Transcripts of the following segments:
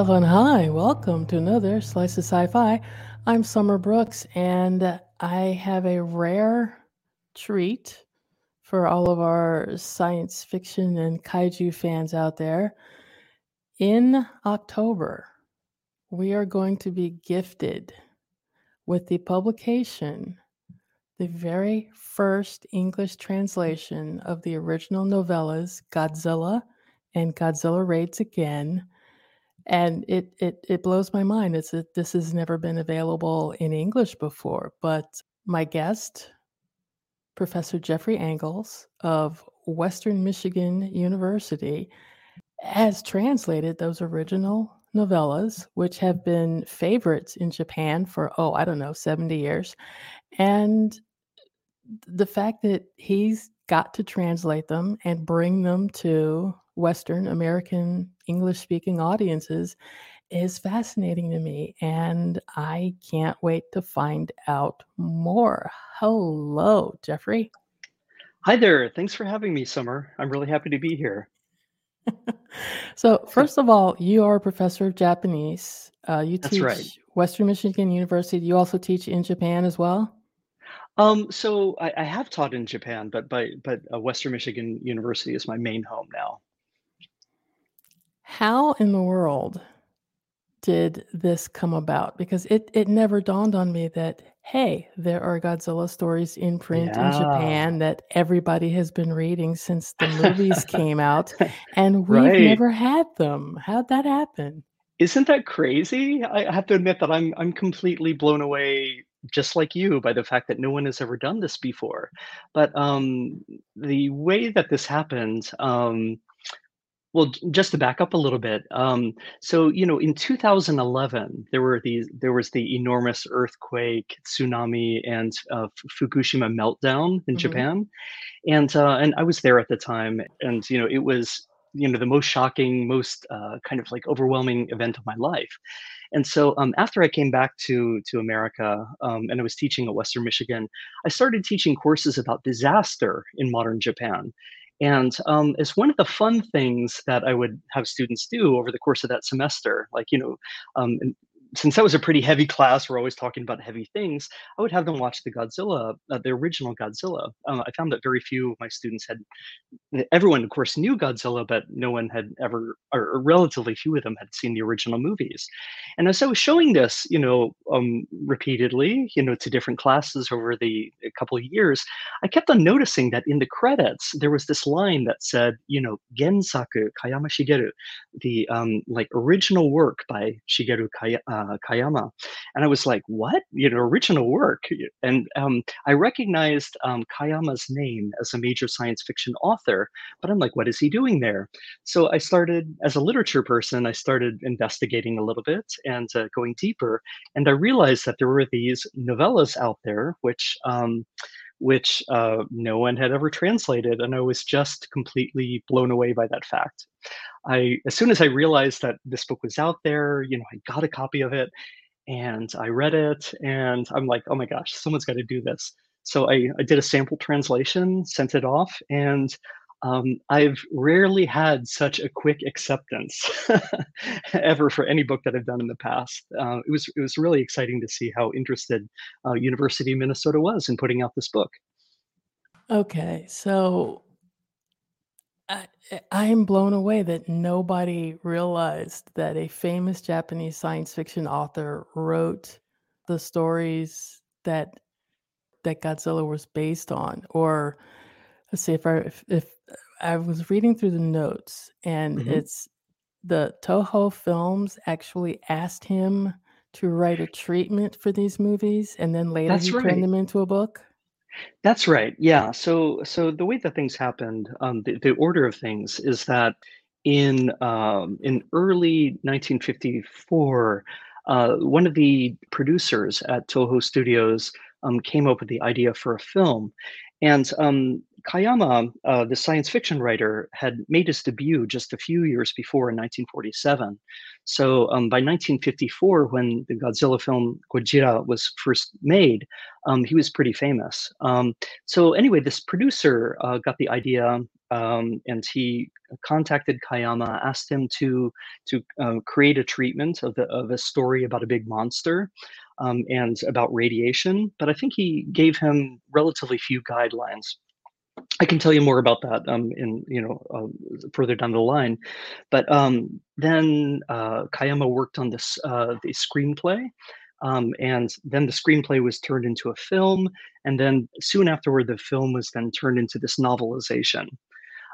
Hi, welcome to another Slice of Sci-Fi. I'm Summer Brooks, and I have a rare treat for all of our science fiction and kaiju fans out there. In October, we are going to be gifted with the publication, the very first English translation of the original novellas Godzilla and Godzilla Raids Again and it it it blows my mind. It's that this has never been available in English before. But my guest, Professor Jeffrey Angles of Western Michigan University, has translated those original novellas, which have been favorites in Japan for oh I don't know seventy years, and the fact that he's got to translate them and bring them to Western American English speaking audiences is fascinating to me. And I can't wait to find out more. Hello, Jeffrey. Hi there. Thanks for having me, Summer. I'm really happy to be here. so, first of all, you are a professor of Japanese. Uh, you That's teach right. Western Michigan University. You also teach in Japan as well? Um, so I, I have taught in Japan, but but but uh, Western Michigan University is my main home now. How in the world did this come about? Because it it never dawned on me that, hey, there are Godzilla stories in print in Japan that everybody has been reading since the movies came out, and we've Right. never had them. How'd that happen? Isn't that crazy? I I have to admit that I'm I'm completely blown away, just like you, by the fact that no one has ever done this before. But um, the way that this happened, um, Well, just to back up a little bit, um, so, you know, in 2011, there were these there was the enormous earthquake, tsunami, and, uh, Fukushima meltdown in Mhm. Japan, and, uh, and I was there at the time, and, you know, it was, you know, the most shocking, most, uh, kind of, like, overwhelming event of my life, and so, um, after I came back to to America, um, and I was teaching at Western Michigan, I started teaching courses about disaster in modern Japan. And um, as one of the fun things that I would have students do over the course of that semester, like, you know, um, since that was a pretty heavy class, we're always talking about heavy things. I would have them watch the Godzilla, uh, the original Godzilla. Um, I found that very few of my students had everyone, of course, knew Godzilla, but no one had ever, or relatively few of them had seen the original movies. And as I was showing this, you know, um, repeatedly, you know, to different classes over the a couple of years, I kept on noticing that in the credits there was this line that said, you know, Gensaku Kayama Shigeru, the um, like original work by Shigeru Kaya, uh, Kayama, and I was like, what? You know, original work? And um, I recognized um, Kayama's name as a major science fiction author, but I'm like, what is he doing there? So I started, as a literature person, I started investigating a little bit and uh, going deeper, and I realized that there were these novellas out there which um, which uh, no one had ever translated, and I was just completely blown away by that fact. I, as soon as I realized that this book was out there, you know, I got a copy of it and I read it, and I'm like, "Oh my gosh, someone's gotta do this." So I I did a sample translation, sent it off, and, um, I've rarely had such a quick acceptance ever for any book that I've done in the past. Uh, it was it was really exciting to see how interested, uh, University of Minnesota was in putting out this book. Okay, so I I am blown away that nobody realized that a famous Japanese science fiction author wrote the stories that that Godzilla was based on. Or let's see if I if, if I was reading through the notes and Mhm. it's the Toho Films actually asked him to write a treatment for these movies and then later That's he turned them into a book. That's right. Yeah. So so the way that things happened, um, the, the order of things is that in um, in early 1954, uh, one of the producers at Toho Studios um, came up with the idea for a film, and um, Kayama, uh, the science fiction writer, had made his debut just a few years before in 1947. So um, by 1954, when the Godzilla film Gojira was first made, um, he was pretty famous. Um, so anyway, this producer uh, got the idea. um, and he contacted Kayama, asked him to to uh, create a treatment of the of a story about a big monster um, and about radiation. But I think he gave him relatively few guidelines. I can tell you more about that um, in you know uh, further down the line, but um, then uh, Kayama worked on this uh, the screenplay, um, and then the screenplay was turned into a film, and then soon afterward, the film was then turned into this novelization.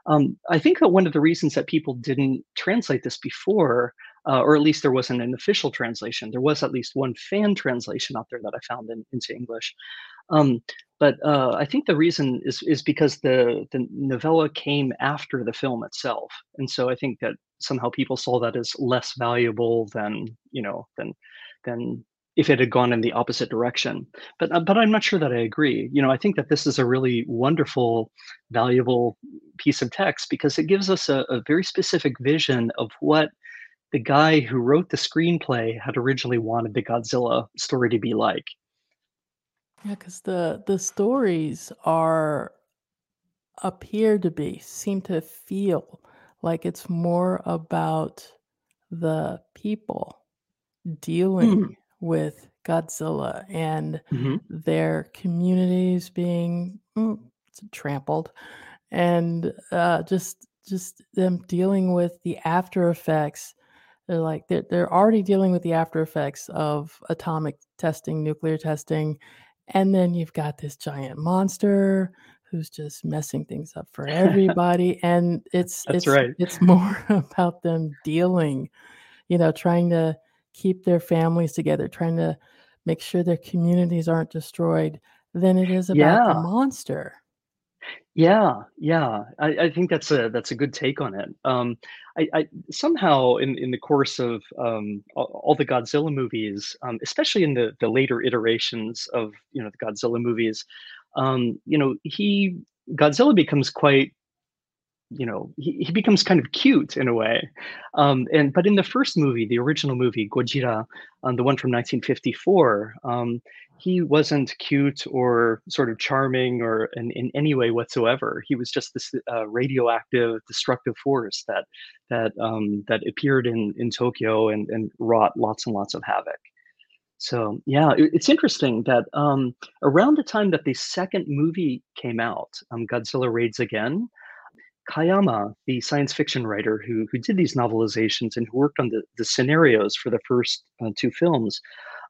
Um, I think that one of the reasons that people didn't translate this before, uh, or at least there wasn't an official translation, there was at least one fan translation out there that I found in, into English. Um, but uh, I think the reason is is because the the novella came after the film itself, and so I think that somehow people saw that as less valuable than you know than than if it had gone in the opposite direction. But uh, but I'm not sure that I agree. You know, I think that this is a really wonderful, valuable piece of text because it gives us a, a very specific vision of what the guy who wrote the screenplay had originally wanted the Godzilla story to be like. Yeah, because the the stories are appear to be seem to feel like it's more about the people dealing Mm. with Godzilla and hmm their communities being mm, trampled and uh, just just them dealing with the after effects. They're like they're they're already dealing with the after effects of atomic testing, nuclear testing, and then you've got this giant monster who's just messing things up for everybody. And it's That's it's right. it's more about them dealing, you know, trying to keep their families together, trying to make sure their communities aren't destroyed than it is about the monster. Yeah, yeah. I, I think that's a that's a good take on it. Um, I, I somehow in in the course of um, all, all the Godzilla movies, um, especially in the the later iterations of you know the Godzilla movies, um, you know he Godzilla becomes quite you know he, he becomes kind of cute in a way um and but in the first movie the original movie gojira um, the one from 1954 um he wasn't cute or sort of charming or in, in any way whatsoever. He was just this uh, radioactive destructive force that that um that appeared in in tokyo and and wrought lots and lots of havoc. So yeah it- it's interesting that um around the time that the second movie came out um godzilla raids again Kayama, the science fiction writer who who did these novelizations and who worked on the, the scenarios for the first uh, two films,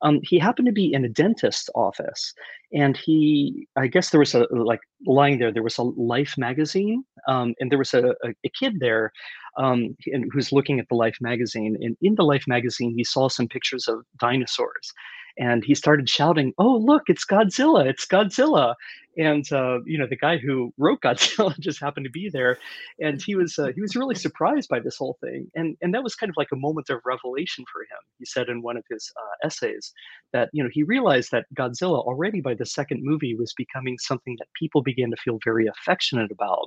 um, he happened to be in a dentist's office, and he, I guess there was a like lying there, there was a Life magazine, um, and there was a, a, a kid there, um, and who's looking at the Life magazine, and in the Life magazine, he saw some pictures of dinosaurs, and he started shouting, "Oh, look, it's Godzilla! It's Godzilla!" And uh, you know, the guy who wrote Godzilla just happened to be there, and he was uh, he was really surprised by this whole thing, and and that was kind of like a moment of revelation for him. He said in one of his uh, essays that you know he realized that Godzilla already by the second movie was becoming something that people began to feel very affectionate about,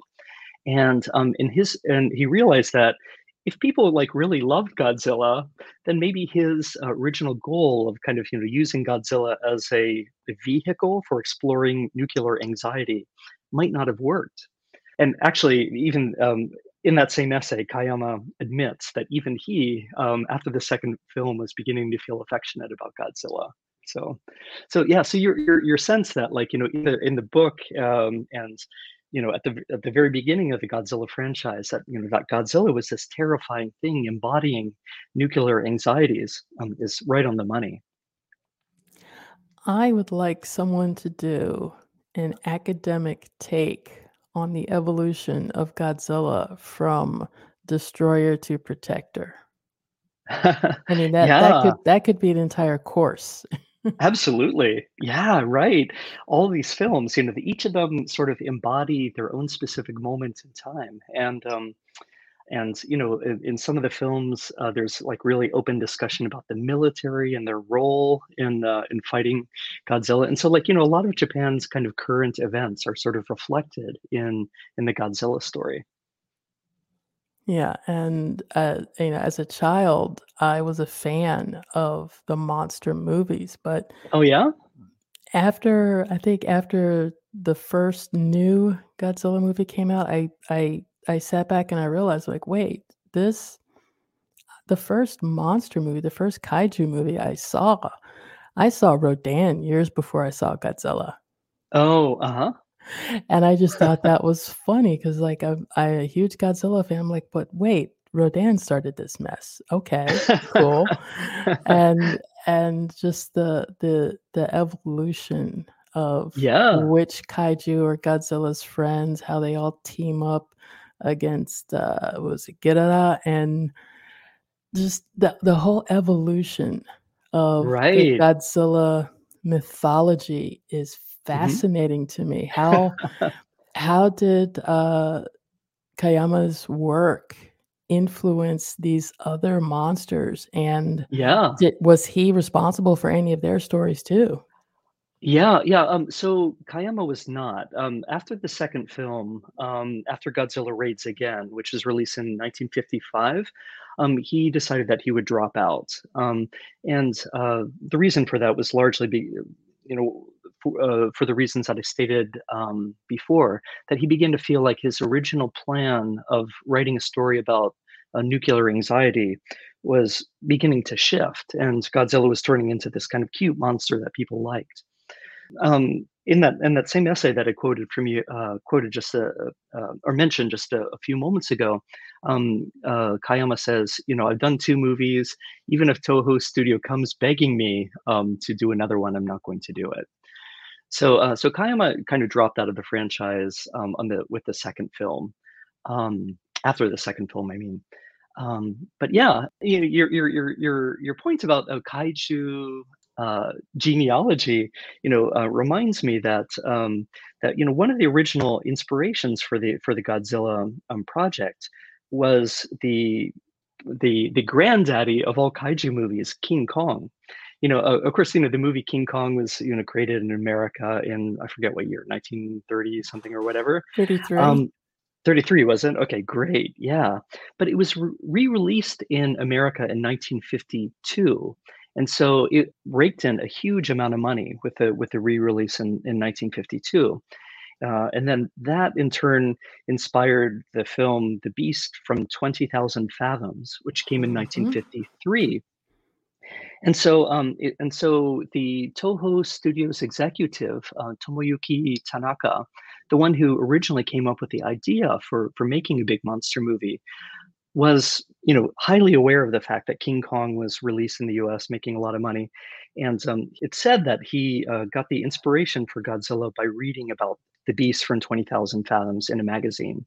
and um, in his and he realized that if people like really loved Godzilla, then maybe his uh, original goal of kind of you know using Godzilla as a, a vehicle for exploring nuclear anxiety might not have worked. And actually, even um, in that same essay, Kayama admits that even he, um, after the second film, was beginning to feel affectionate about Godzilla. So, so yeah. So your your your sense that like you know in the in the book um, and you know at the at the very beginning of the Godzilla franchise that you know that Godzilla was this terrifying thing embodying nuclear anxieties um, is right on the money. I would like someone to do an academic take on the evolution of Godzilla from destroyer to protector. I mean that that could that could be an entire course. Absolutely. Yeah, right. All these films, you know, each of them sort of embody their own specific moment in time. And um and you know, in, in some of the films, uh, there's like really open discussion about the military and their role in uh, in fighting Godzilla. And so, like you know, a lot of Japan's kind of current events are sort of reflected in in the Godzilla story. Yeah, and, uh, you know, as a child, I was a fan of the monster movies, but Oh yeah. after I think after the first new Godzilla movie came out, I I I sat back and I realized like, wait, this the first monster movie, the first kaiju movie I saw, I saw Rodan years before I saw Godzilla. Oh, uh-huh. And I just thought that was funny because like I'm a huge Godzilla fan. I'm like, but wait, Rodan started this mess. Okay, cool. and and just the the the evolution of Yeah. which kaiju or Godzilla's friends, how they all team up against uh what was it Ghidorah and just the the whole evolution of Right. Godzilla mythology is Mhm. fascinating to me. How how did uh Kayama's work influence these other monsters and Yeah. did was he responsible for any of their stories too? Yeah, yeah, um, so Kayama was not. Um, after the second film, um, after Godzilla Raids Again, which was released in 1955, um, he decided that he would drop out. Um, and uh, the reason for that was largely be, you know, for, uh, for the reasons that I stated um, before, that he began to feel like his original plan of writing a story about uh, nuclear anxiety was beginning to shift, and Godzilla was turning into this kind of cute monster that people liked. Um, in that in that same essay that I quoted from you, uh, quoted just a, uh, or mentioned just a, a few moments ago, um, uh, Kayama says, you know, I've done two movies. Even if Toho Studio comes begging me um, to do another one, I'm not going to do it. So, uh, so Kayama kind of dropped out of the franchise um, on the with the second film. Um, after the second film, I mean. Um, but yeah, you know, your your your your your point about uh, kaiju uh, genealogy, you know, uh, reminds me that um, that you know one of the original inspirations for the for the Godzilla um, project was the the the granddaddy of all kaiju movies, King Kong. You know, uh, of course, you know the movie King Kong was you know created in America in I forget what year, 1930 something or whatever. 33? Um, 33 wasn't? Okay, great. Yeah. But it was re re-released in America in 1952. And so it raked in a huge amount of money with the with the re-release in, in 1952. Uh, and then that in turn inspired the film The Beast from 20,000 Fathoms, which came in Mhm. 1953. And so, um, and so the Toho Studios executive, uh, Tomoyuki Tanaka, the one who originally came up with the idea for for making a big monster movie, was you know highly aware of the fact that King Kong was released in the U.S., making a lot of money, and um, it said that he uh, got the inspiration for Godzilla by reading about the beast from Twenty Thousand Fathoms in a magazine.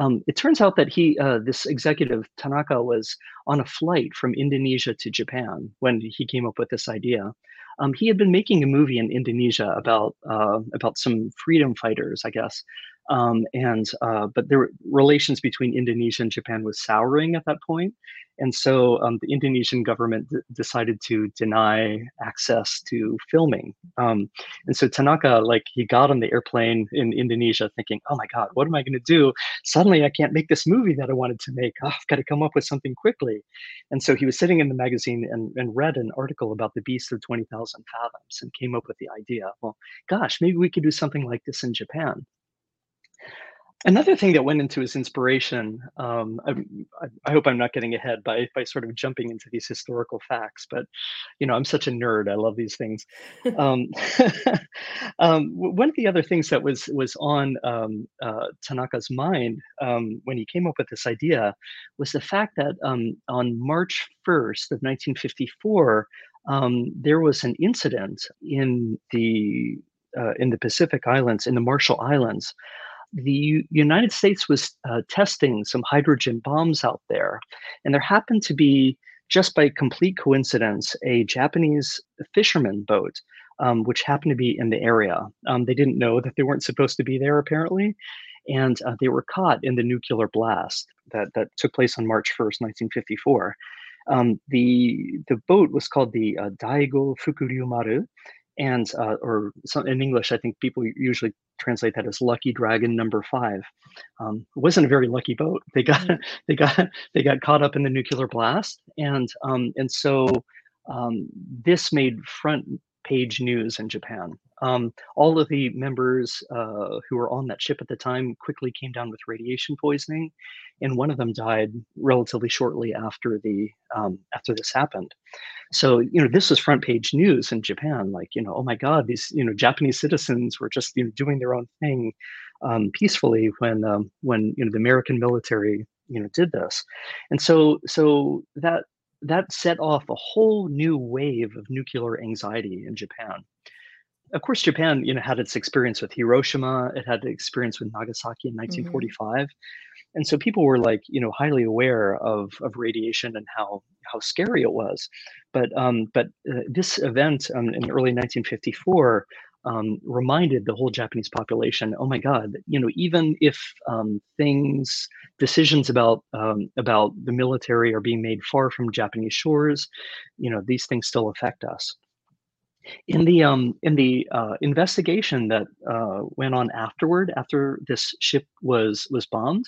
Um, it turns out that he, uh, this executive Tanaka, was on a flight from Indonesia to Japan when he came up with this idea. Um, he had been making a movie in Indonesia about uh, about some freedom fighters, I guess, um, and uh, but the relations between Indonesia and Japan was souring at that point, and so um, the Indonesian government decided to deny access to filming. Um, and so Tanaka, like, he got on the airplane in Indonesia, thinking, "Oh my God, what am I going to do suddenly I can't make this movie that I wanted to make. Oh, I've got to come up with something quickly. And so he was sitting in the magazine and, and read an article about the beast of 20,000 fathoms and came up with the idea. Well, gosh, maybe we could do something like this in Japan. Another thing that went into his inspiration, um, I I hope I'm not getting ahead by by sort of jumping into these historical facts, but you know, I'm such a nerd. I love these things. Um, um, one of the other things that was was on um, uh, Tanaka's mind um, when he came up with this idea was the fact that um, on March 1st of 1954, um, there was an incident in the uh, in the Pacific Islands, in the Marshall Islands, the United States was uh, testing some hydrogen bombs out there, and there happened to be, just by complete coincidence, a Japanese fisherman boat, um, which happened to be in the area. Um, they didn't know that they weren't supposed to be there, apparently, and uh, they were caught in the nuclear blast that, that took place on March 1st, 1954. Um, the the boat was called the uh, Daigo Fukuryu and uh, or some, in English, I think people usually translate that as lucky dragon number five. Um, it wasn't a very lucky boat. They got Mm. they got they got caught up in the nuclear blast, and um, and so um, this made front page news in Japan. um, all of the members uh, who were on that ship at the time quickly came down with radiation poisoning, and one of them died relatively shortly after the um, after this happened. So you know this was front page news in Japan. Like you know, oh my God, these you know Japanese citizens were just you know doing their own thing um, peacefully when um, when you know the American military you know did this, and so so that that set off a whole new wave of nuclear anxiety in Japan. Of course, Japan, you know, had its experience with Hiroshima. It had the experience with Nagasaki in hmm 1945, and so people were like, you know, highly aware of of radiation and how how scary it was. But um, but uh, this event um, in early 1954 um, reminded the whole Japanese population, oh my God, you know, even if um, things, decisions about um, about the military are being made far from Japanese shores, you know, these things still affect us. In the um, in the uh, investigation that uh, went on afterward, after this ship was was bombed,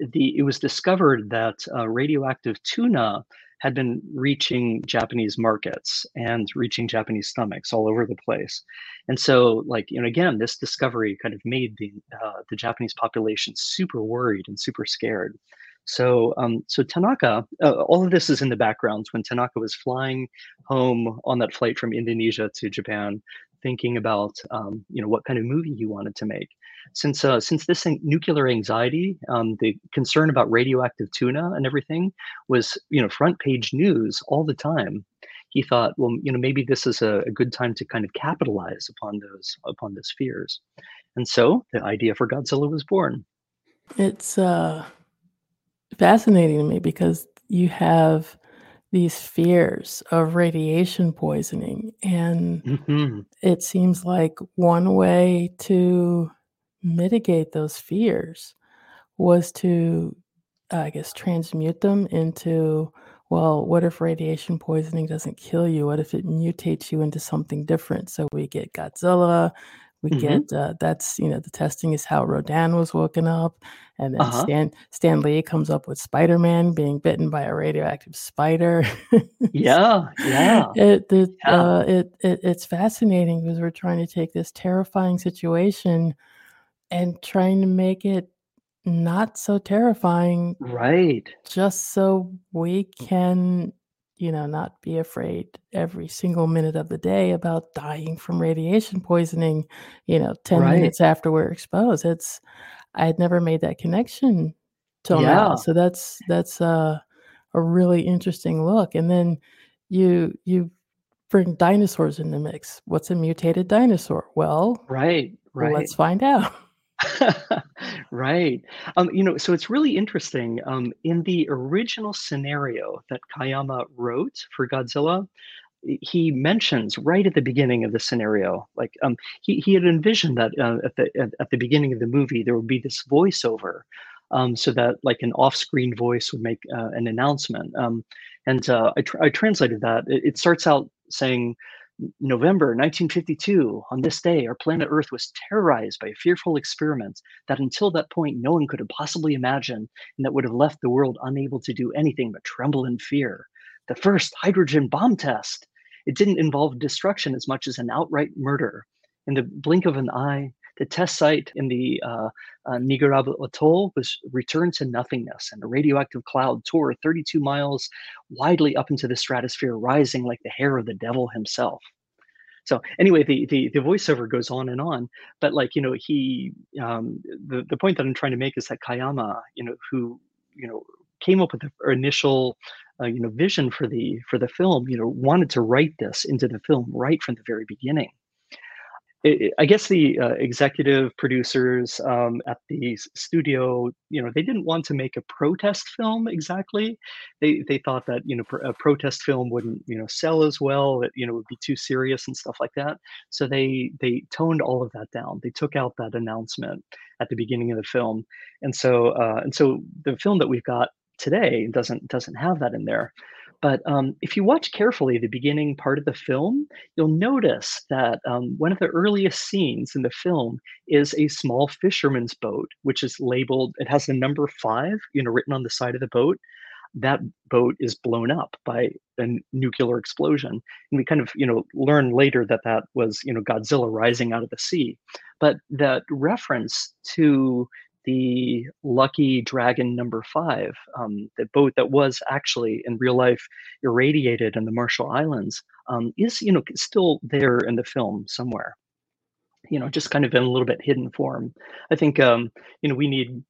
the it was discovered that uh, radioactive tuna had been reaching Japanese markets and reaching Japanese stomachs all over the place. And so, like, you know, again, this discovery kind of made the uh, the Japanese population super worried and super scared. So, um, so Tanaka, uh, all of this is in the background when Tanaka was flying home on that flight from Indonesia to Japan, thinking about, um, you know, what kind of movie he wanted to make. Since uh, since this nuclear anxiety, um, the concern about radioactive tuna and everything was, you know, front page news all the time. He thought, well, you know, maybe this is a, a good time to kind of capitalize upon those upon those fears, and so the idea for Godzilla was born. It's uh, fascinating to me because you have these fears of radiation poisoning, and hmm it seems like one way to mitigate those fears was to, I guess, transmute them into, well, what if radiation poisoning doesn't kill you? What if it mutates you into something different? So we get Godzilla, we hmm get uh, that's you know the testing is how Rodan was woken up, and then Uh-huh. Stan Stan Lee comes up with Spider Man being bitten by a radioactive spider. Yeah, yeah, it, it, yeah. uh, it it it's fascinating because we're trying to take this terrifying situation and trying to make it not so terrifying Right, just so we can, you know, not be afraid every single minute of the day about dying from radiation poisoning, you know, 10 right. minutes after we're exposed. It's I had never made that connection till now. Yeah, So that's that's uh, a really interesting look. And then you you bring dinosaurs in the mix. What's a mutated dinosaur? Well, right, right. let's find out. Right. Um, you know, so it's really interesting. Um, in the original scenario that Kayama wrote for Godzilla, he mentions right at the beginning of the scenario, like um, he, he had envisioned that uh, at the at, at the beginning of the movie there would be this voiceover, um, so that like an off-screen voice would make uh, an announcement. Um, and uh, I, tr- I translated that. It, it starts out saying. November 1952, on this day, our planet Earth was terrorized by a fearful experiment that until that point no one could have possibly imagined, and that would have left the world unable to do anything but tremble in fear. The first hydrogen bomb test. It didn't involve destruction as much as an outright murder. In the blink of an eye, the test site in the uh, uh, Nigaraba Atoll was returned to nothingness, and a radioactive cloud tore 32 miles widely up into the stratosphere, rising like the hair of the devil himself. So anyway, the the the voiceover goes on and on, but like you know, he um, the the point that I'm trying to make is that Kayama, you know, who you know came up with the initial uh, you know vision for the for the film, you know, wanted to write this into the film right from the very beginning it, I guess the uh, executive producers um, at the studio, you know, they didn't want to make a protest film exactly. They they thought that you know a protest film wouldn't you know sell as well. That you know would be too serious and stuff like that. So they they toned all of that down. They took out that announcement at the beginning of the film, and so uh, and so the film that we've got today doesn't doesn't have that in there. But um, if you watch carefully the beginning part of the film, you'll notice that um, one of the earliest scenes in the film is a small fisherman's boat, which is labeled, it has the number five, you know, written on the side of the boat. that boat is blown up by a nuclear explosion. And we kind of, you know, learn later that that was, you know, Godzilla rising out of the sea. But that reference to the Lucky Dragon number five, um, the boat that was actually in real life irradiated in the Marshall Islands, um, is, you know, still there in the film somewhere you know, just kind of in a little bit hidden form. I think, um, you know, we need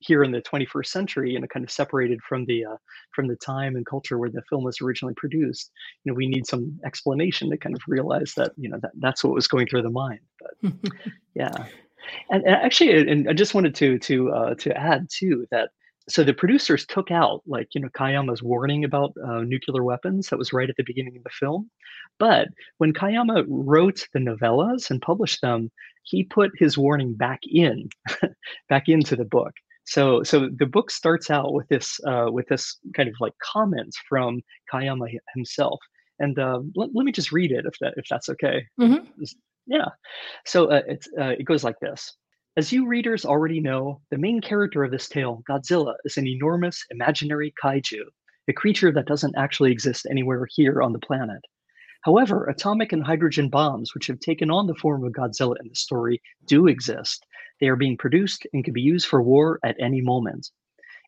here in the 21st century, you know, kind of separated from the uh, from the time and culture where the film was originally produced. You know, we need some explanation to kind of realize that you know that that's what was going through the mind. But yeah, and, and, actually, and I just wanted to to uh, to add too that so the producers took out like you know Kayama's warning about uh, nuclear weapons that was right at the beginning of the film, but when Kayama wrote the novellas and published them, he put his warning back in, back into the book. So so the book starts out with this uh, with this kind of like comments from Kayama himself, and uh, let, let me just read it if that if that's okay. Mm-hmm. Yeah. So uh, it's uh, it goes like this. As you readers already know, the main character of this tale, Godzilla, is an enormous imaginary kaiju, a creature that doesn't actually exist anywhere here on the planet. However, atomic and hydrogen bombs, which have taken on the form of Godzilla in the story, do exist. They are being produced and can be used for war at any moment.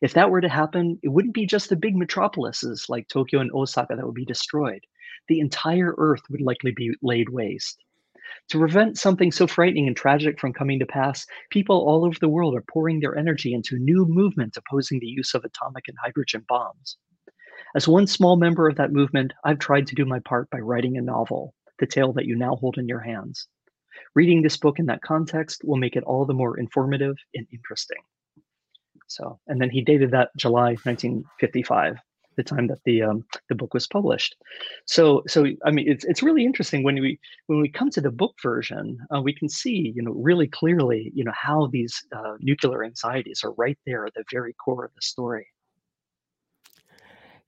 If that were to happen, it wouldn't be just the big metropolises like Tokyo and Osaka that would be destroyed. The entire Earth would likely be laid waste. To prevent something so frightening and tragic from coming to pass, people all over the world are pouring their energy into a new movement opposing the use of atomic and hydrogen bombs. As one small member of that movement, I've tried to do my part by writing a novel, the tale that you now hold in your hands. Reading this book in that context will make it all the more informative and interesting. So, and then he dated that July 1955 the time that the um, the book was published. So so I mean it's it's really interesting when we when we come to the book version, uh, we can see you know really clearly you know how these uh, nuclear anxieties are right there at the very core of the story.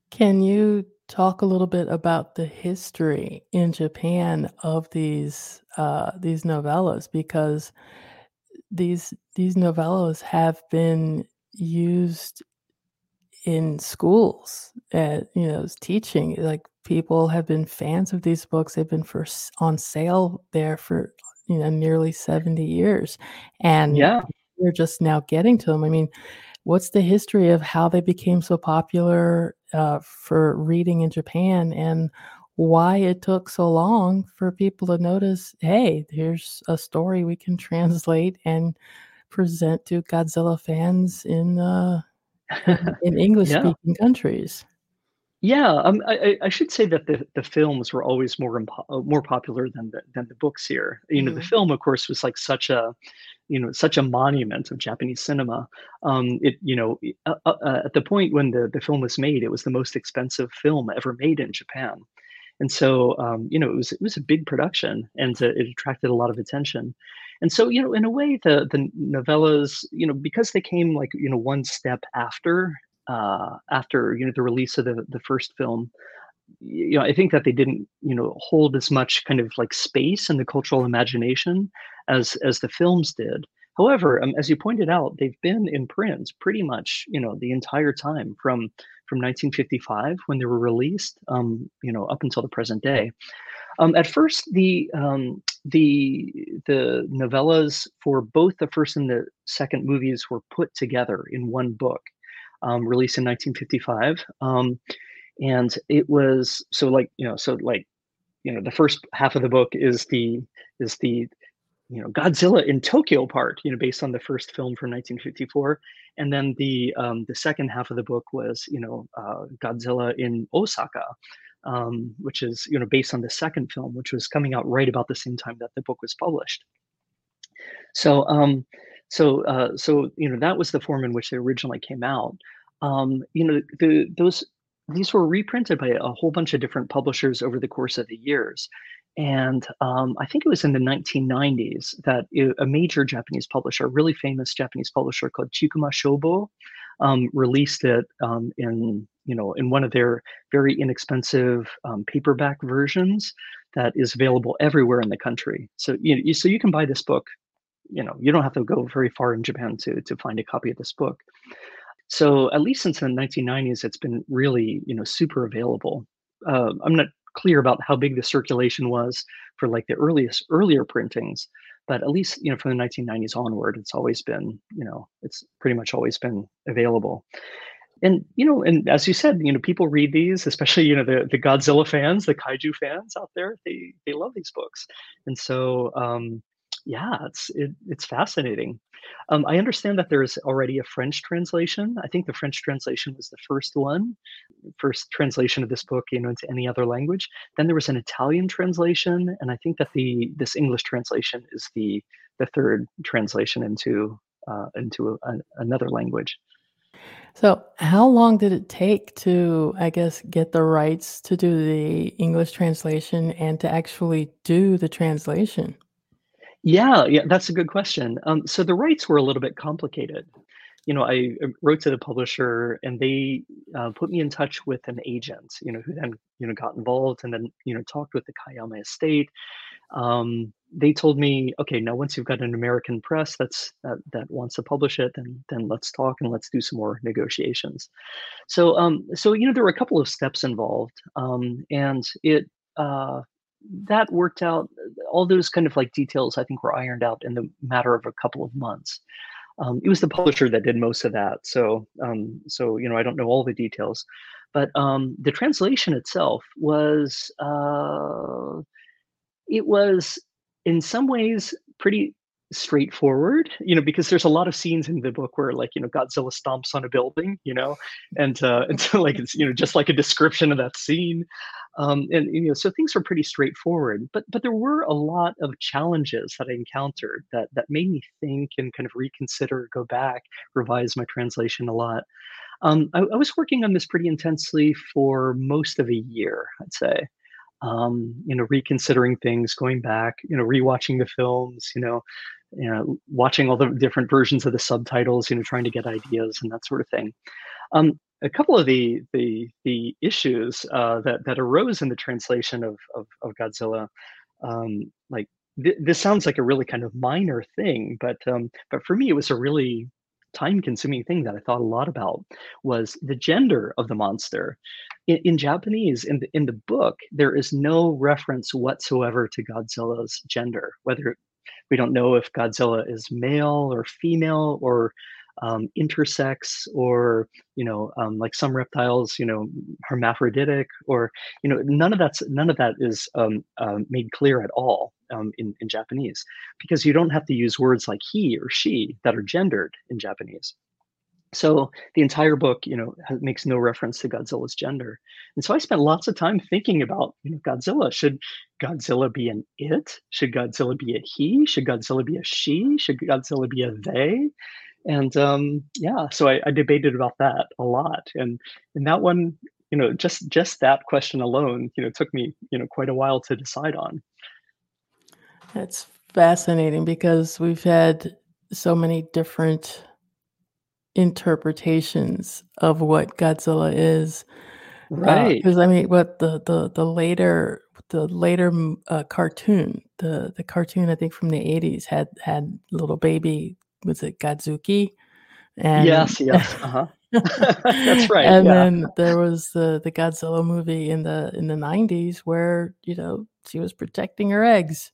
Can you talk a little bit about the history in Japan of these uh, these novellas because these these novellas have been used in schools at you know teaching like people have been fans of these books. They've been for on sale there for you know nearly 70 years and yeah. we're just now getting to them i mean what's the history of how they became so popular uh, for reading in japan and why it took so long for people to notice hey here's a story we can translate and present to godzilla fans in uh, in English speaking yeah. countries. Yeah, um, I, I, should say that the, the films were always more impo- uh, more popular than the than the books here. You know, mm. the mm-hmm. film, of course, was like such a you know such a monument of Japanese cinema. Um, it you know uh, uh, uh, at the point when the the film was made, it was the most expensive film ever made in Japan, and so um, you know it was it was a big production and it attracted a lot of attention. And so, you know, in a way, the the novellas, you know, because they came like you know one step after uh, after you know the release of the the first film, you know, I think that they didn't you know hold as much kind of like space in the cultural imagination as as the films did. However, um, as you pointed out, they've been in print pretty much you know the entire time from from 1955 when they were released, um, you know, up until the present day. Um, at first, the um, the the novellas for both the first and the second movies were put together in one book, um, released in 1955, um, and it was so like you know so like you know the first half of the book is the is the you know Godzilla in Tokyo part, you know, based on the first film from 1954, and then the um, the second half of the book was you know uh, Godzilla in Osaka, um, which is you know based on the second film, which was coming out right about the same time that the book was published. So um, so uh, so you know that was the form in which they originally came out. Um, you know the those these were reprinted by a whole bunch of different publishers over the course of the years. And um, I think it was in the 1990s that a major Japanese publisher, a really famous Japanese publisher called Chikuma Shobo, um, released it um, in you know in one of their very inexpensive um, paperback versions that is available everywhere in the country. So you, you so you can buy this book. You know you don't have to go very far in Japan to to find a copy of this book. So at least since the 1990s, it's been really, you know, super available. Uh, I'm not clear about how big the circulation was for like the earliest earlier printings, but at least you know from the 1990s onward, it's always been, you know, it's pretty much always been available. And you know, and as you said, you know, people read these, especially you know the the Godzilla fans, the kaiju fans out there. They they love these books, and so um, yeah, it's it, it's fascinating. Um, I understand that there is already a French translation. I think the French translation was the first one, first translation of this book, you know, into any other language. Then there was an Italian translation, and I think that the this English translation is the the third translation into uh, into a, another language. So, how long did it take to, I guess, get the rights to do the English translation and to actually do the translation? Yeah, yeah, that's a good question. Um, so the rights were a little bit complicated. You know, I uh, wrote to the publisher and they uh, put me in touch with an agent, you know, who then, you know, got involved and then, you know, talked with the Kayama estate. Um, they told me, okay, now once you've got an American press that's that, that wants to publish it, then then let's talk and let's do some more negotiations. So, um, so you know, there were a couple of steps involved, um, and it uh, that worked out. All those kind of like details, I think, were ironed out in the matter of a couple of months. Um, it was the publisher that did most of that, so um, so you know, I don't know all the details, but um, the translation itself was uh, it was in some ways pretty straightforward you know because there's a lot of scenes in the book where like you know godzilla stomps on a building you know and uh and so like it's you know just like a description of that scene. Um and you know so things are pretty straightforward but but there were a lot of challenges that i encountered that that made me think and kind of reconsider go back revise my translation a lot. Um I, I was working on this pretty intensely for most of a year i'd say. Um, you know, reconsidering things, going back, you know, rewatching the films, you know, you know, watching all the different versions of the subtitles, you know, trying to get ideas and that sort of thing. Um, a couple of the the the issues uh, that that arose in the translation of of, of Godzilla, um, like th- this sounds like a really kind of minor thing, but um, but for me, it was a really time consuming thing that I thought a lot about was the gender of the monster. In, in, Japanese, in the, in the book, there is no reference whatsoever to Godzilla's gender, whether we don't know if Godzilla is male or female or um, intersex or you know um, like some reptiles you know hermaphroditic or you know none of that's none of that is um, uh, made clear at all um, in, in japanese because you don't have to use words like he or she that are gendered in japanese so the entire book you know makes no reference to godzilla's gender. And so i spent lots of time thinking about you know godzilla. Should godzilla be an it? Should godzilla be a he? Should godzilla be a she? Should godzilla be a they? And um, yeah, so I, I debated about that a lot, and and that one, you know, just just that question alone, you know, took me you know quite a while to decide on. That's fascinating because we've had so many different interpretations of what Godzilla is. Right. Because I mean, what the the the later the later uh, cartoon, the the cartoon I think from the '80s had had little baby was it Godzooky? And Yes, yes, uh-huh. That's right, and yeah. then there was the the Godzilla movie in the in the 90s where, you know, she was protecting her eggs.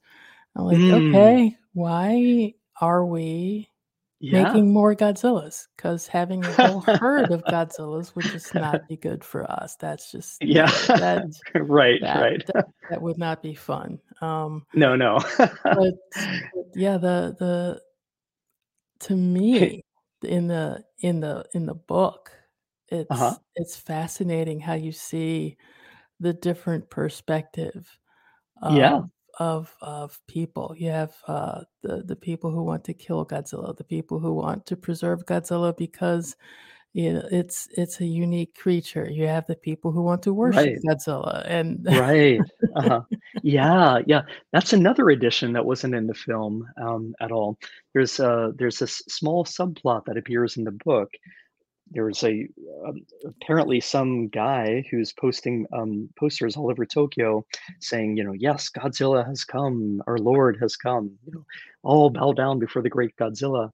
I'm like, Mm, "Okay, why are we yeah. making more Godzillas? Because having a whole herd of Godzillas would just not be good for us. That's just Yeah. that Right, that right. that that would not be fun." Um, No, no. but but yeah, the the to me, in the in the in the book, Uh-huh. it's it's fascinating how you see the different perspective Yeah, of of people. You have, uh, the the people who want to kill Godzilla, the people who want to preserve Godzilla because, you know, it's it's a unique creature. You have the people who want to worship right. Godzilla, and Right. Uh-huh. Yeah, yeah. That's another addition that wasn't in the film, um, at all. There's a there's this small subplot that appears in the book. There's a um, apparently some guy who's posting um, posters all over Tokyo saying, you know, yes, Godzilla has come, our Lord has come, you know, all bow down before the great Godzilla.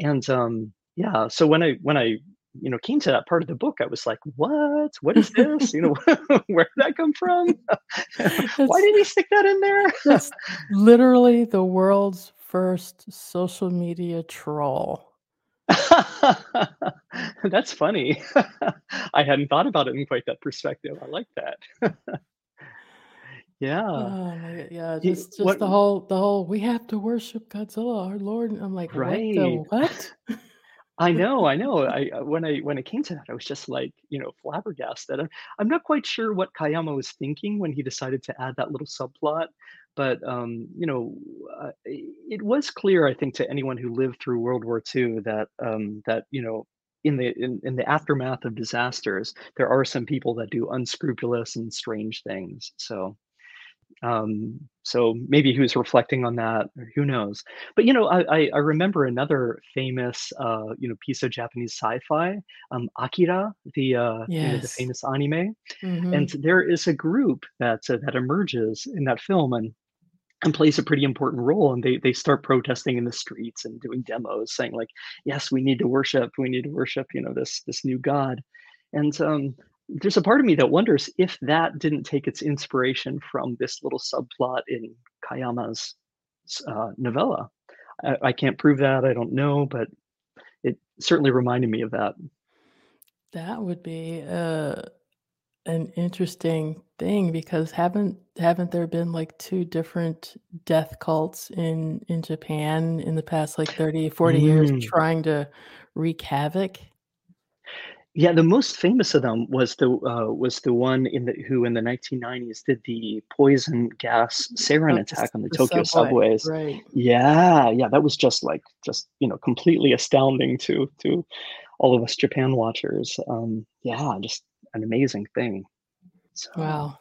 And um, yeah, so when I when I you know came to that part of the book, I was like, "What? What is this? You know, where did that come from? Why did he stick that in there?" that's literally the world's first social media troll. That's funny. I hadn't thought about it in quite that perspective. I like that. Yeah. Oh my yeah, You just just what the whole the whole "We have to worship Godzilla, our Lord," and I'm like, "What the Right. what?" I know, I know. I uh, when I when it came to that, I was just like, you know, flabbergasted. I'm I'm not quite sure what Kayama was thinking when he decided to add that little subplot, but um, you know, uh, it was clear, I think, to anyone who lived through World War II that um, that you know, in the in, in the aftermath of disasters, there are some people that do unscrupulous and strange things. So um, so maybe he was reflecting on that, or who knows? But you know, I I, I remember another famous uh, you know piece of Japanese sci-fi, um, Akira, the uh, you know the famous anime, and Mhm. there is a group that uh, that emerges in that film and and plays a pretty important role and they they start protesting in the streets and doing demos saying like yes we need to worship we need to worship you know this this new god and um there's a part of me that wonders if that didn't take its inspiration from this little subplot in Kayama's uh, novella. I, I can't prove that. I don't know, but it certainly reminded me of that. That would be, uh, an interesting thing because haven't haven't there been, like, 2 different death cults in in Japan in the past, like, 30, 40 years Mm. trying to wreak havoc? Yeah, the most famous of them was the uh, was the one in the who in the 1990s did the poison gas sarin Oh, attack on the the Tokyo subway, subways. right. Yeah, yeah, that was just like just you know completely astounding to to all of us Japan watchers. Um, yeah, just an amazing thing. So. Wow.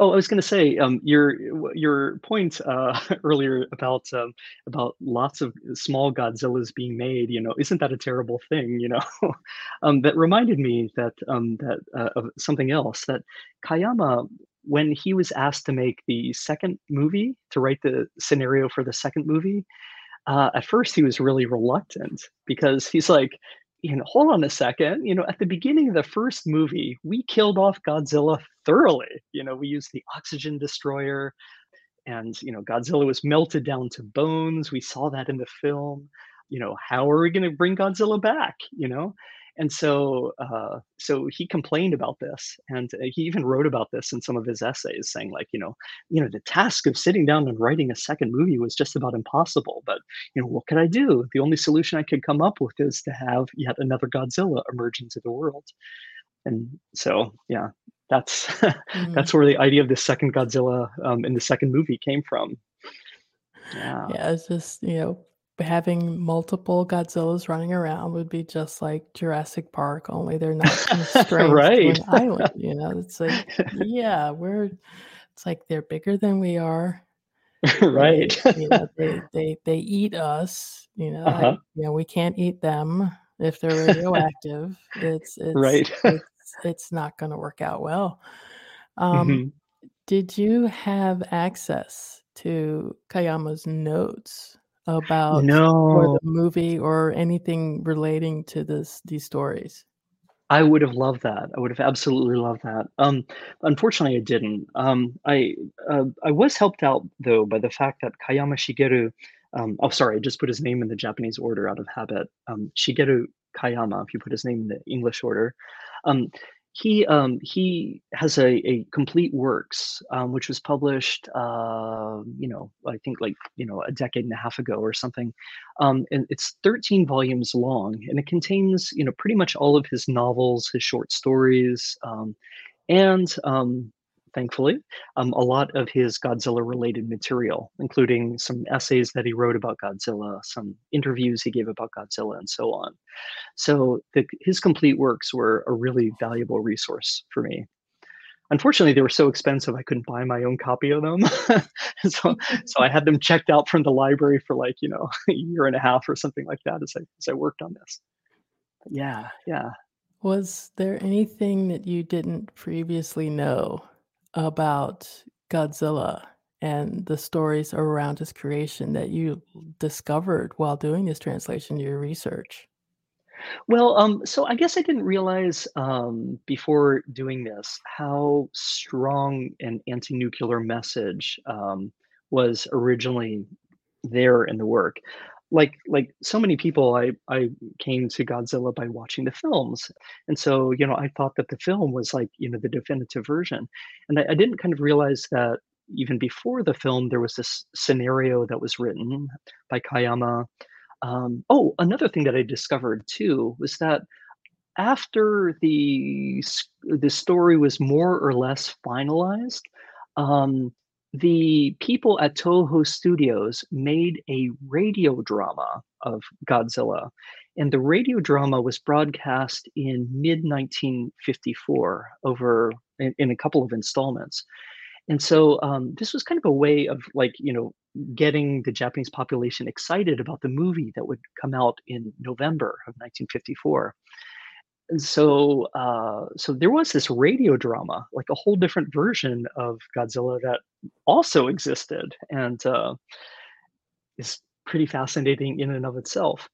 Oh, I was gonna say, um, your your point uh, earlier about um, about lots of small Godzillas being made, you know, isn't that a terrible thing? You know, um, that reminded me that um, that uh, of something else that Kayama, when he was asked to make the second movie, to write the scenario for the second movie, uh, at first, he was really reluctant because he's like, you know, hold on a second. You know, at the beginning of the first movie, we killed off Godzilla thoroughly. You know, we used the oxygen destroyer, and you know, Godzilla was melted down to bones. We saw that in the film. You know, how are we going to bring Godzilla back? You know, and so uh, so he complained about this, and uh, he even wrote about this in some of his essays, saying like, you know, you know, the task of sitting down and writing a second movie was just about impossible. But you know, what could I do? The only solution I could come up with is to have yet another Godzilla emerge into the world. And so, yeah, that's Mhm. that's where the idea of the second Godzilla um, in the second movie came from. Yeah, Yeah, it's just, you know, having multiple Godzillas running around would be just like Jurassic Park, only they're not constrained to right, an island, you know? It's like, yeah, we're it's like they're bigger than we are. They, right. you know, they they they eat us, you know, uh-huh. you know, we can't eat them if they're radioactive. It's it's right. it's it's not gonna work out well. Um, hmm did you have access to Kayama's notes about No, the movie or anything relating to this these stories? I would have loved that. I would have absolutely loved that. Um, unfortunately, I didn't. Um, I uh, I was helped out though by the fact that Kayama Shigeru. Um, oh, sorry, I just put his name in the Japanese order out of habit. Um, Shigeru Kayama. If you put his name in the English order, um, he um, he has a, a complete works um, which was published. Uh, you know, I think like you know a decade and a half ago or something um, and it's 13 volumes long, and it contains, you know, pretty much all of his novels, his short stories, um, and um, thankfully, um, a lot of his Godzilla-related material, including some essays that he wrote about Godzilla, some interviews he gave about Godzilla, and so on. So the, his complete works were a really valuable resource for me. Unfortunately, they were so expensive I couldn't buy my own copy of them. so so I had them checked out from the library for like, you know, a year and a half or something like that as I as I worked on this. Yeah, yeah. Was there anything that you didn't previously know about Godzilla and the stories around his creation that you discovered while doing this translation, your research? Well, um, so I guess I didn't realize um, before doing this how strong an anti-nuclear message um, was originally there in the work. Like like so many people, I I came to Godzilla by watching the films, and so you know I thought that the film was like you know the definitive version, and I, I didn't kind of realize that even before the film there was this scenario that was written by Kayama. Um, oh, another thing that I discovered too was that after the the story was more or less finalized, um, the people at Toho Studios made a radio drama of Godzilla, and the radio drama was broadcast in mid 1954 over in, in a couple of installments. And so um, this was kind of a way of like, you know, getting the Japanese population excited about the movie that would come out in November of 1954. And so, uh, so there was this radio drama, like a whole different version of Godzilla that also existed, and uh, is pretty fascinating in and of itself.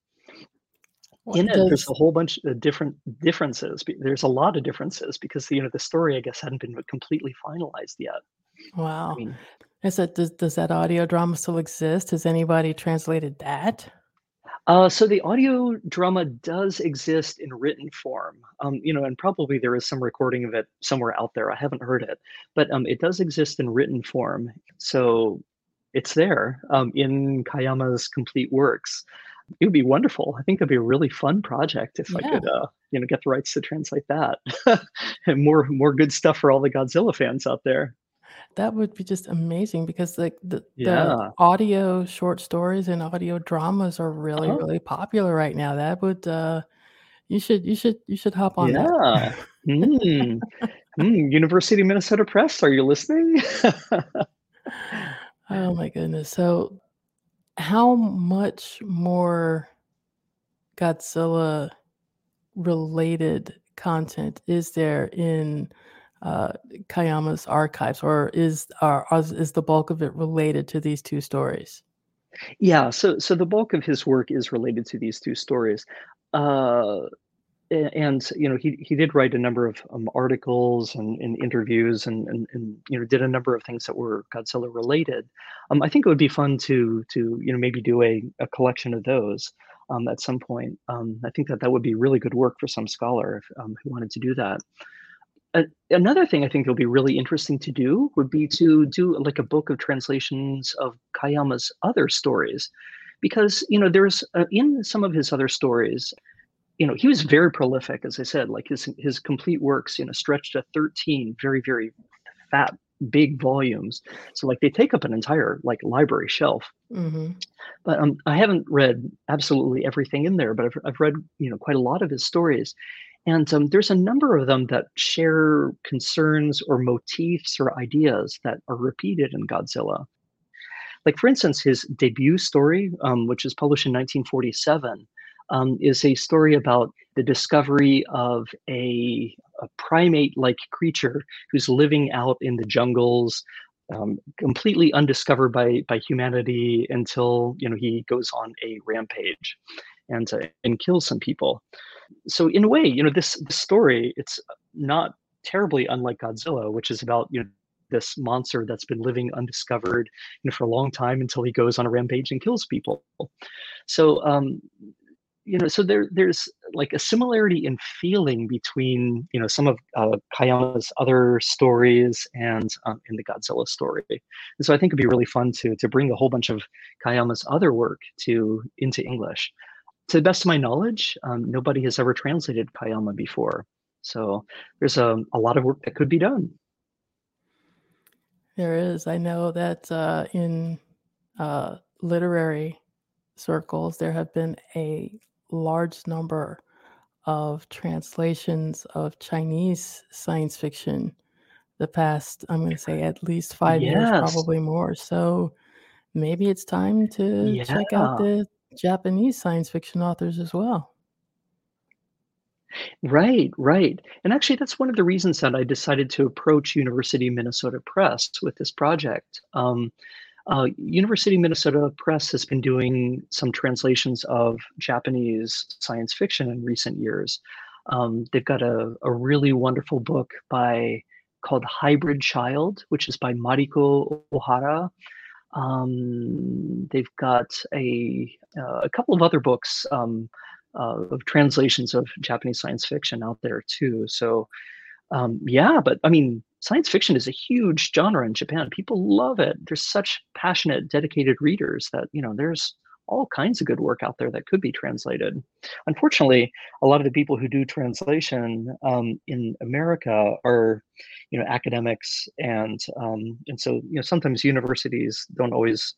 In it, there's a whole bunch of different differences. There's a lot of differences because you know the story, I guess, hadn't been completely finalized yet. I wow. mean, Is that does does that audio drama still exist? Has anybody translated that? Uh, so the audio drama does exist in written form, um, you know, and probably there is some recording of it somewhere out there. I haven't heard it, but um, it does exist in written form. So it's there um, in Kayama's complete works. It would be wonderful. I think that'd be a really fun project if I could, uh, you know, get the rights to translate that. and more, more good stuff for all the Godzilla fans out there. That would be just amazing because like the the Yeah. audio short stories and audio dramas are really, Uh-huh. really popular right now. That would uh you should you should you should hop on that. Yeah. Mm. Mm. University of Minnesota Press, are you listening? Oh my goodness. So how much more Godzilla related content is there in uh, Kayama's archives, or is are, is the bulk of it related to these two stories? Yeah, so so the bulk of his work is related to these 2 stories. Uh, and, you know, he he did write a number of, um, articles and and interviews and and and, you know, did a number of things that were Godzilla related. Um, I think it would be fun to to, you know, maybe do a a collection of those, um, at some point. Um, I think that that would be really good work for some scholar if, um, who wanted to do that. Another thing I think will be really interesting to do would be to do, like, a book of translations of Kayama's other stories, because, you know, there's, uh, in some of his other stories, you know, he was very prolific, as I said, like, his his complete works, you know, stretched to 13 very, very fat, big volumes. So, like, they take up an entire, like, library shelf. hmm But, um, I haven't read absolutely everything in there, but I've I've read, you know, quite a lot of his stories, and, um, there's a number of them that share concerns or motifs or ideas that are repeated in Godzilla. Like, for instance, his debut story, um, which was published in 1947, um, is a story about the discovery of a a primate-like creature who's living out in the jungles, um, completely undiscovered by by humanity until, you know, he goes on a rampage and, uh, and kills some people. So in a way, you know, this this story, it's not terribly unlike Godzilla, which is about, you know, this monster that's been living undiscovered, you know, for a long time until he goes on a rampage and kills people. So, um, you know, so there there's like a similarity in feeling between, you know, some of uh, Kayama's other stories and um, in the Godzilla story. And so I think it'd be really fun to to bring a whole bunch of Kayama's other work to into English to the best of my knowledge, um, nobody has ever translated Kayama before. So there's a, a lot of work that could be done. There is. I know that uh, in uh, literary circles, there have been a large number of translations of Chinese science fiction the past, I'm going to say at least five years, probably more. So maybe it's time to check out Yeah. the Japanese science fiction authors as well. Right, right. And actually, that's one of the reasons that I decided to approach University of Minnesota Press with this project. Um, Uh, University of Minnesota Press has been doing some translations of Japanese science fiction in recent years. Um, they've got a, a really wonderful book by called Hybrid Child, which is by Mariko Ohara. Um, they've got a uh, a couple of other books um, uh, of translations of Japanese science fiction out there too. So um, yeah, but I mean, science fiction is a huge genre in Japan. People love it. There's such passionate, dedicated readers that you know there's all kinds of good work out there that could be translated. Unfortunately, a lot of the people who do translation um, in America are, you know, academics, and um, and so you know sometimes universities don't always,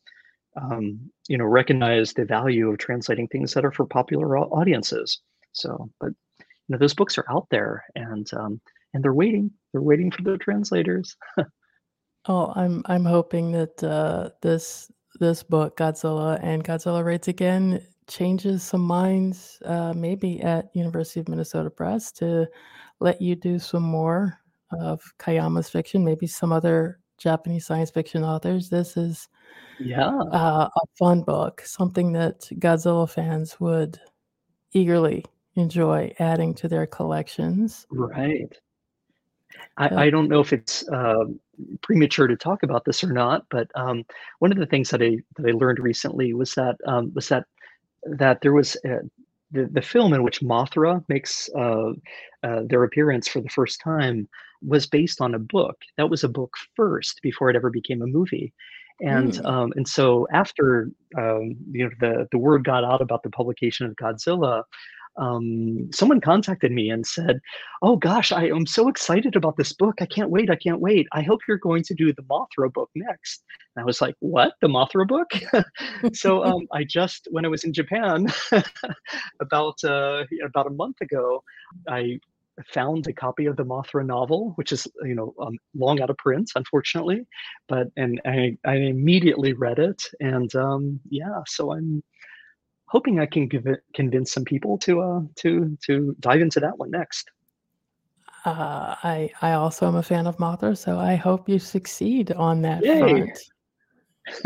um, you know, recognize the value of translating things that are for popular audiences. So, but you know, those books are out there, and um, and they're waiting. They're waiting for the translators. oh, I'm I'm hoping that uh, this this book, Godzilla and Godzilla Raids Again, changes some minds, uh, maybe at University of Minnesota Press to let you do some more of Kayama's fiction, maybe some other Japanese science fiction authors. This is yeah uh, a fun book, something that Godzilla fans would eagerly enjoy adding to their collections. Right. I, I don't know if it's uh, premature to talk about this or not, but um, one of the things that I that I learned recently was that um, was that that there was a, the the film in which Mothra makes uh, uh, their appearance for the first time was based on a book. That was a book first before it ever became a movie. And mm. um, and so after um, you know the the word got out about the publication of Godzilla, um, someone contacted me and said, "Oh gosh, I am so excited about this book. I can't wait. I can't wait. I hope you're going to do the Mothra book next." And I was like, "What? The Mothra book?" so um, I just, when I was in Japan about uh, about a month ago, I found a copy of the Mothra novel, which is you know um, long out of print, unfortunately, but and I, I immediately read it, and um, yeah, so I'm hoping I can give it, convince some people to uh, to to dive into that one next. Uh, I I also am a fan of Mothra, so I hope you succeed on that Yay. front.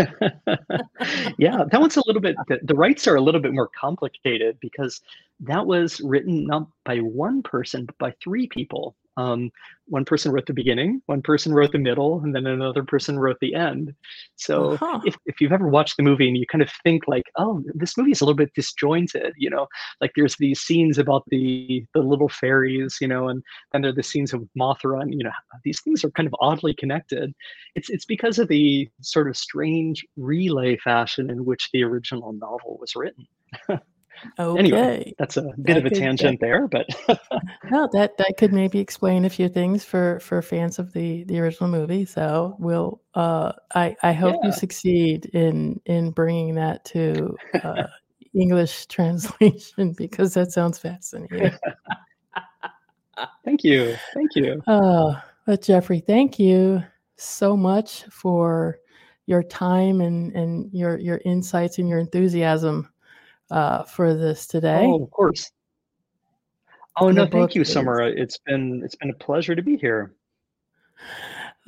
yeah, that one's a little bit. The, the rights are a little bit more complicated because that was written not by one person but by three people. Um, one person wrote the beginning, one person wrote the middle, and then another person wrote the end. So uh-huh. if, if you've ever watched the movie and you kind of think like, oh, this movie is a little bit disjointed, you know, like there's these scenes about the the little fairies, you know, and then there are the scenes of Mothra, and you know, these things are kind of oddly connected. It's it's because of the sort of strange relay fashion in which the original novel was written. Okay. Anyway, that's a bit of a tangent that, there, but no, that that could maybe explain a few things for for fans of the the original movie. So we'll uh, I I hope yeah. you succeed in in bringing that to uh, English translation because that sounds fascinating. thank you, thank you. Uh, but Jeffrey, thank you so much for your time and and your your insights and your enthusiasm uh, for this today. Oh, of course. Oh no, thank you, Summer. It's been it's been a pleasure to be here.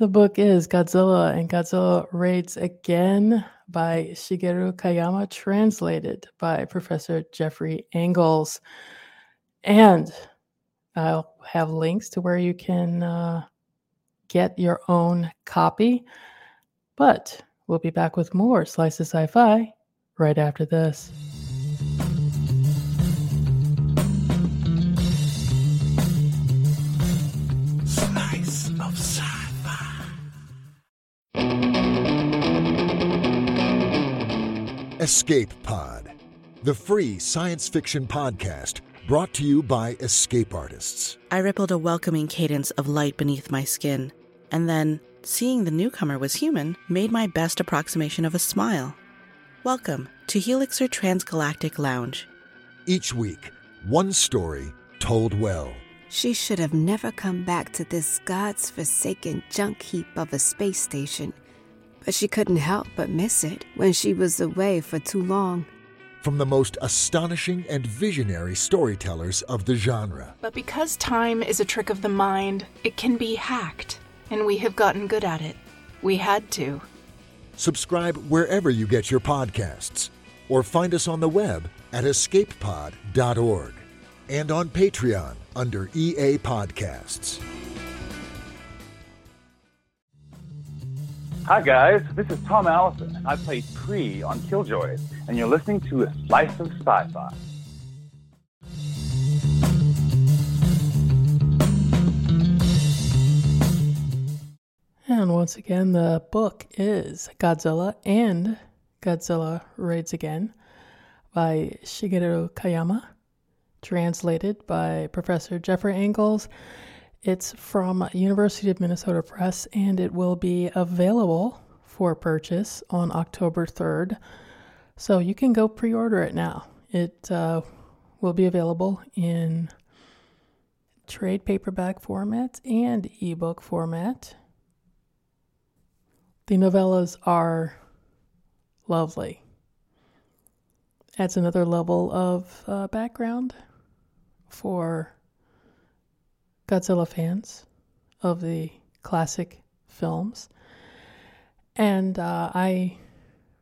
The book is Godzilla and Godzilla Raids Again by Shigeru Kayama, translated by Professor Jeffrey Angles. And I'll have links to where you can uh, get your own copy. But we'll be back with more Slices of Sci Fi right after this. Escape Pod, the free science fiction podcast brought to you by Escape Artists. I rippled a welcoming cadence of light beneath my skin, and then, seeing the newcomer was human, made my best approximation of a smile. Welcome to Helixer Transgalactic Lounge. Each week, one story told well. She should have never come back to this God's forsaken junk heap of a space station but she couldn't help but miss it when she was away for too long. From the most astonishing and visionary storytellers of the genre. But because time is a trick of the mind, it can be hacked, and we have gotten good at it. We had to. Subscribe wherever you get your podcasts, or find us on the web at escapepod.org and on Patreon under EA Podcasts. Hi guys, this is Thom Allison, and I play Pree on Killjoys, and you're listening to A Slice of Sci-Fi. And once again, the book is Godzilla and Godzilla Raids Again by Shigeru Kayama, translated by Professor Jeffrey Angles. It's from University of Minnesota Press and it will be available for purchase on October 3rd. So you can go pre order it now. It uh, will be available in trade paperback format and ebook format. The novellas are lovely. Adds another level of uh, background for Godzilla fans of the classic films. And uh, I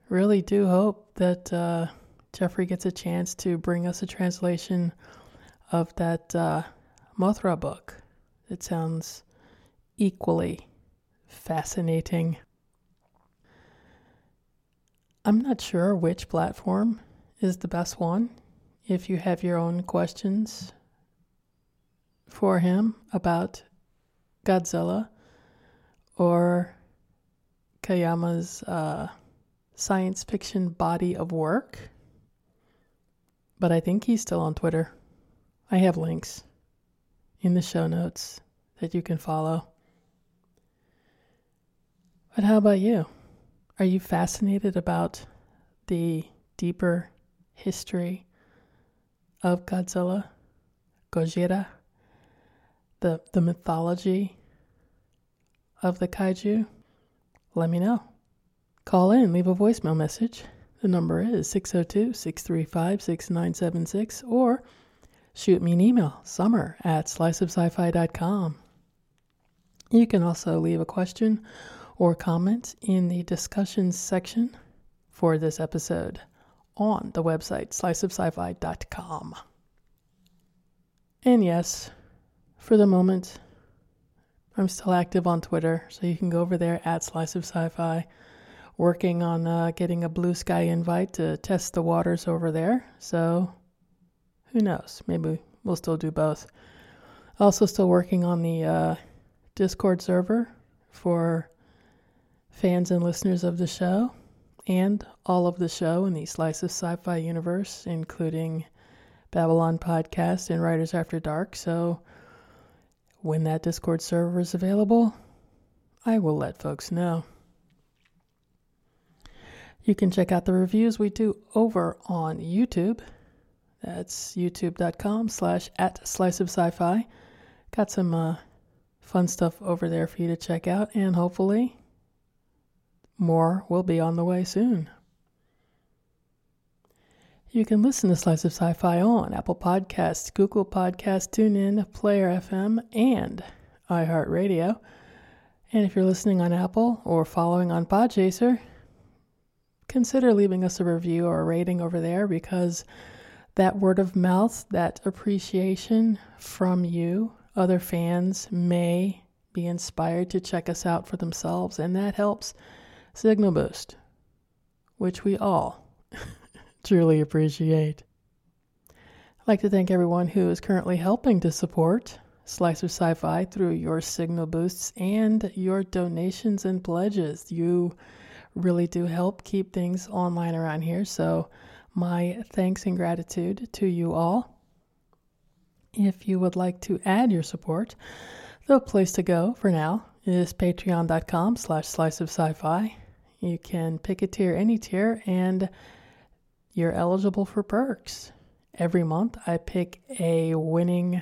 really do hope that uh, Jeffrey gets a chance to bring us a translation of that uh, Mothra book. It sounds equally fascinating. I'm not sure which platform is the best one. If you have your own questions for him about Godzilla or Kayama's uh, science fiction body of work, but I think he's still on Twitter. I have links in the show notes that you can follow. But how about you? Are you fascinated about the deeper history of Godzilla, Gojira, the, the mythology of the kaiju? Let me know. Call in, leave a voicemail message. The number is 602 635 6976 or shoot me an email, summer at sliceofsci-fi.com. You can also leave a question or comment in the discussions section for this episode on the website sliceofsci-fi.com. And yes, for the moment, I'm still active on Twitter, so you can go over there at Slice of Sci-Fi, working on uh, getting a Bluesky invite to test the waters over there. So who knows? Maybe we'll still do both. Also, still working on the uh, Discord server for fans and listeners of the show and all of the show in the Slice of Sci Fi universe, including Babylon Podcast and Writers After Dark. So when that Discord server is available, I will let folks know. You can check out the reviews we do over on YouTube. That's youtube.com slash at slice of sci-fi. Got some uh, fun stuff over there for you to check out, and hopefully more will be on the way soon. You can listen to Slice of Sci Fi on Apple Podcasts, Google Podcasts, TuneIn, Player FM, and iHeartRadio. And if you're listening on Apple or following on Podchaser, consider leaving us a review or a rating over there because that word of mouth, that appreciation from you, other fans may be inspired to check us out for themselves, and that helps Signal Boost, which we all truly appreciate. I'd like to thank everyone who is currently helping to support Slice of Sci Fi through your signal boosts and your donations and pledges. You really do help keep things online around here. So, my thanks and gratitude to you all. If you would like to add your support, the place to go for now is patreon.com slash slice of sci-fi. You can pick a tier, any tier, and you're eligible for perks. Every month, I pick a winning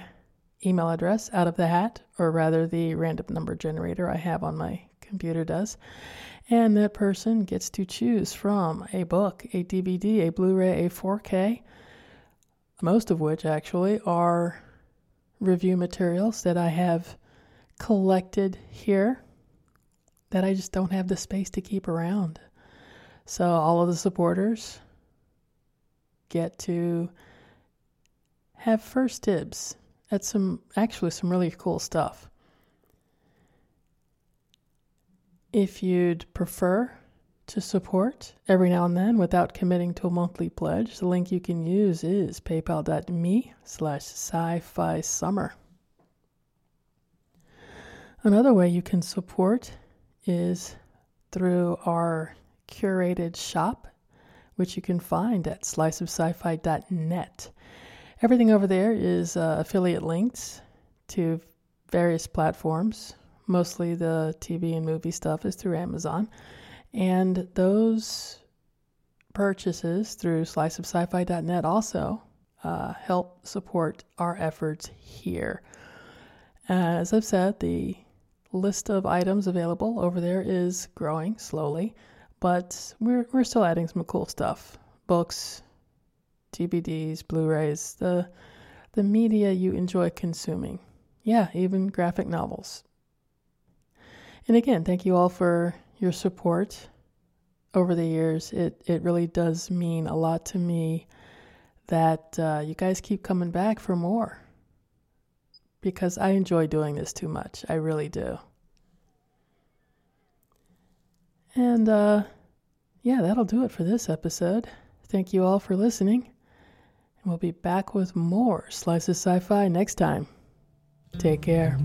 email address out of the hat, or rather, the random number generator I have on my computer does. And that person gets to choose from a book, a DVD, a Blu ray, a 4K, most of which actually are review materials that I have collected here that I just don't have the space to keep around. So all of the supporters get to have first dibs at some actually some really cool stuff. If you'd prefer to support every now and then without committing to a monthly pledge, the link you can use is paypal.me slash sci-fi summer. Another way you can support is through our curated shop, which you can find at sliceofsci-fi.net. Everything over there is uh, affiliate links to various platforms. Mostly the TV and movie stuff is through Amazon. And those purchases through sliceofsci-fi.net also uh, help support our efforts here. As I've said, the list of items available over there is growing slowly, but we're, we're still adding some cool stuff books, DVDs, Blu-rays, the the media you enjoy consuming. Yeah, even graphic novels. And again, thank you all for your support over the years. It it really does mean a lot to me that uh, you guys keep coming back for more because I enjoy doing this too much. I really do. And uh, yeah, that'll do it for this episode. Thank you all for listening. And we'll be back with more Slices Sci Fi next time. Take care.